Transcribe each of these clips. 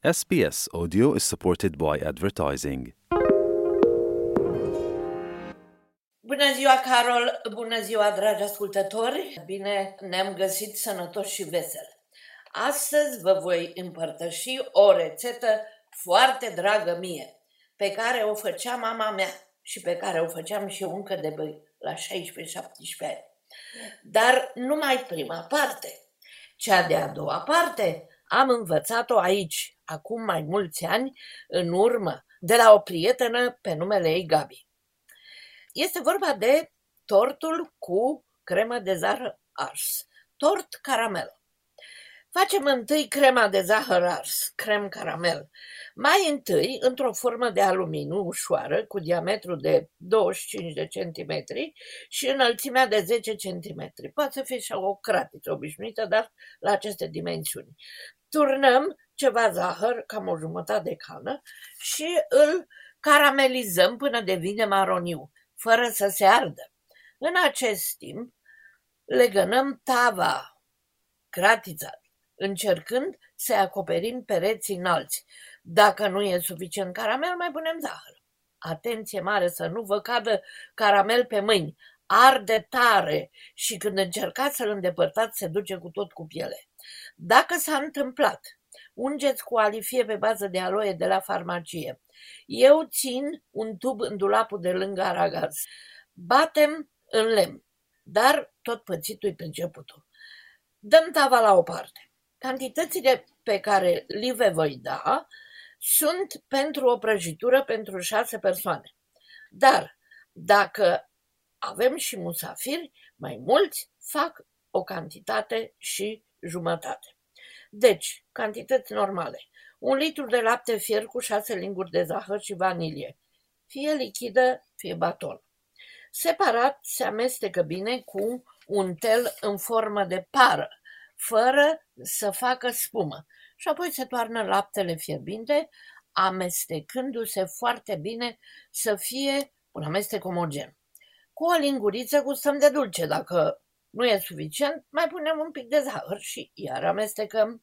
SBS Audio is supported by advertising. Bună ziua, Carol! Bună ziua, dragi ascultători! Bine ne-am găsit sănătoși și vesel. Astăzi vă voi împărtăși o rețetă foarte dragă mie, pe care o făcea mama mea și pe care o făceam și eu încă de băi, la 16-17 ani. Dar numai prima parte. Cea de-a doua parte am învățat-o aici, acum mai mulți ani în urmă, de la o prietenă pe numele ei Gabi. Este vorba de tortul cu cremă de zahăr ars, tort caramel. Facem întâi crema de zahăr ars, crem caramel. Mai întâi, într-o formă de aluminiu ușoară, cu diametru de 25 de centimetri și înălțimea de 10 centimetri. Poate să fie și o cratiță obișnuită, dar la aceste dimensiuni. Turnăm ceva zahăr, cam o jumătate de cană, și îl caramelizăm până devine maroniu, fără să se ardă. În acest timp, legănăm tava, cratița, încercând să acoperim pereții înalți. Dacă nu e suficient caramel, mai punem zahăr. Atenție mare să nu vă cadă caramel pe mâini. Arde tare și când încercați să-l îndepărtați, se duce cu tot cu piele. Dacă s-a întâmplat, ungeți cu alifie pe bază de aloe de la farmacie. Eu țin un tub în dulapul de lângă aragaz. Batem în lemn, dar tot pățitul-i începutul. Dăm tava la o parte. Cantitățile pe care li vă voi da sunt pentru o prăjitură pentru șase persoane. Dar dacă avem și musafiri, mai mulți fac o cantitate și jumătate. Deci, cantități normale. Un litru de lapte fier cu șase linguri de zahăr și vanilie, fie lichidă, fie baton. Separat se amestecă bine cu un tel în formă de pară, fără să facă spumă. Și apoi se toarnă laptele fierbinte, amestecându-se foarte bine să fie un amestec omogen. Cu o linguriță gustăm de dulce. Dacă nu e suficient, mai punem un pic de zahăr și iar amestecăm.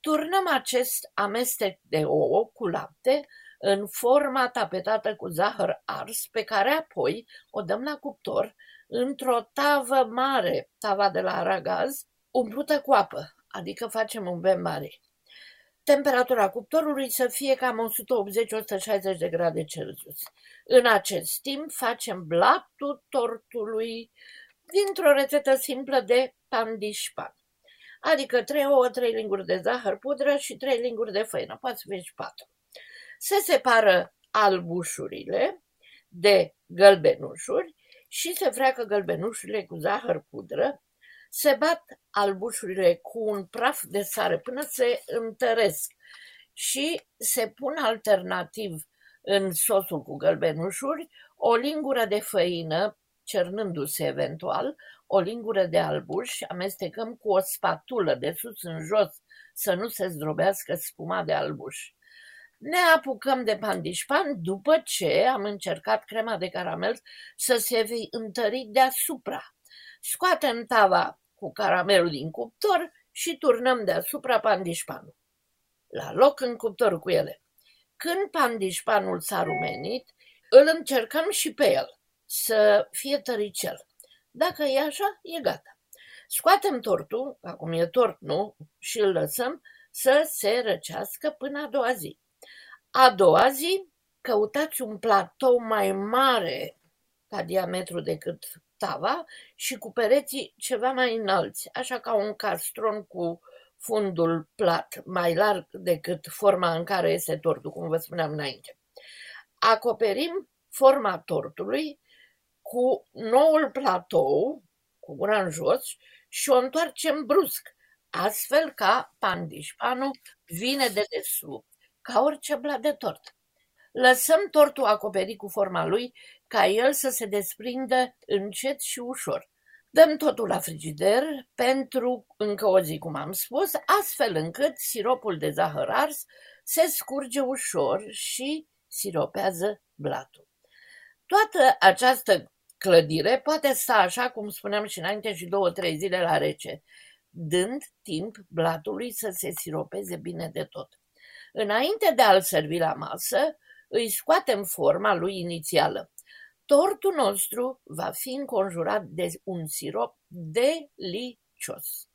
Turnăm acest amestec de ouă cu lapte în forma tapetată cu zahăr ars, pe care apoi o dăm la cuptor într-o tavă mare, tava de la aragaz, umplută cu apă, adică facem un ben mare. Temperatura cuptorului să fie cam 180-160 de grade Celsius. În acest timp facem blatul tortului dintr-o rețetă simplă de pandișpan. Adică 3 ouă, 3 linguri de zahăr pudră și 3 linguri de făină, poate să fie și 4. Se separă albușurile de gălbenușuri și se freacă gălbenușurile cu zahăr pudră se bat albușurile cu un praf de sare până se întăresc și se pun alternativ în sosul cu gălbenușuri o lingură de făină, cernându-se eventual, o lingură de albuș, amestecăm cu o spatulă de sus în jos să nu se zdrobească spuma de albuș. Ne apucăm de pandișpan după ce am încercat crema de caramel să se întări deasupra. Scoatem tava cu caramelul din cuptor și turnăm deasupra pandișpanul. La loc în cuptor cu ele. Când pandișpanul s-a rumenit, îl încercăm și pe el să fie tăricel. Dacă e așa, e gata. Scoatem tortul, acum e tort, nu? Și îl lăsăm să se răcească până a doua zi. A doua zi, căutați un platou mai mare ca diametru decât tava și cu pereții ceva mai înalți, așa ca un castron cu fundul plat, mai larg decât forma în care este tortul, cum vă spuneam înainte. Acoperim forma tortului cu noul platou, cu gura în jos, și o întoarcem brusc, astfel ca pandișpanul vine de desubt, ca orice blat de tort. Lăsăm tortul acoperit cu forma lui ca el să se desprindă încet și ușor. Dăm totul la frigider pentru încă o zi, cum am spus, astfel încât siropul de zahăr ars se scurge ușor și siropează blatul. Toată această clădire poate sta așa, cum spuneam și înainte, și două-trei zile la rece, dând timp blatului să se siropeze bine de tot. Înainte de a-l servi la masă, îi scoatem forma lui inițială. Tortul nostru va fi înconjurat de un sirop delicios.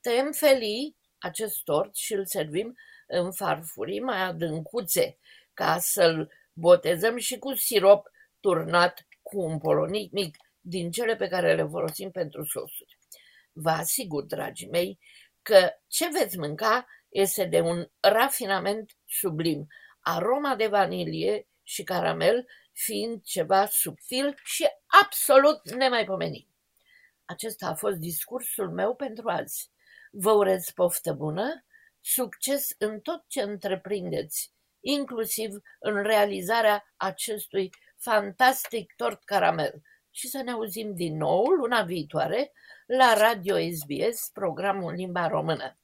Tăiem felii acest tort și îl servim în farfurii mai adâncuțe, ca să-l botezăm și cu sirop turnat cu un polonic mic din cele pe care le folosim pentru sosuri. Vă asigur, dragii mei, că ce veți mânca este de un rafinament sublim, aroma de vanilie și caramel fiind ceva subtil și absolut nemaipomenit. Acesta a fost discursul meu pentru azi. Vă urez poftă bună, succes în tot ce întreprindeți, inclusiv în realizarea acestui fantastic tort caramel. Și să ne auzim din nou luna viitoare la Radio SBS, programul Limba Română.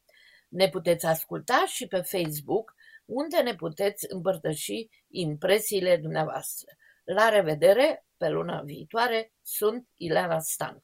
Ne puteți asculta și pe Facebook, unde ne puteți împărtăși impresiile dumneavoastră. La revedere, pe luna viitoare, sunt Ileana Stan.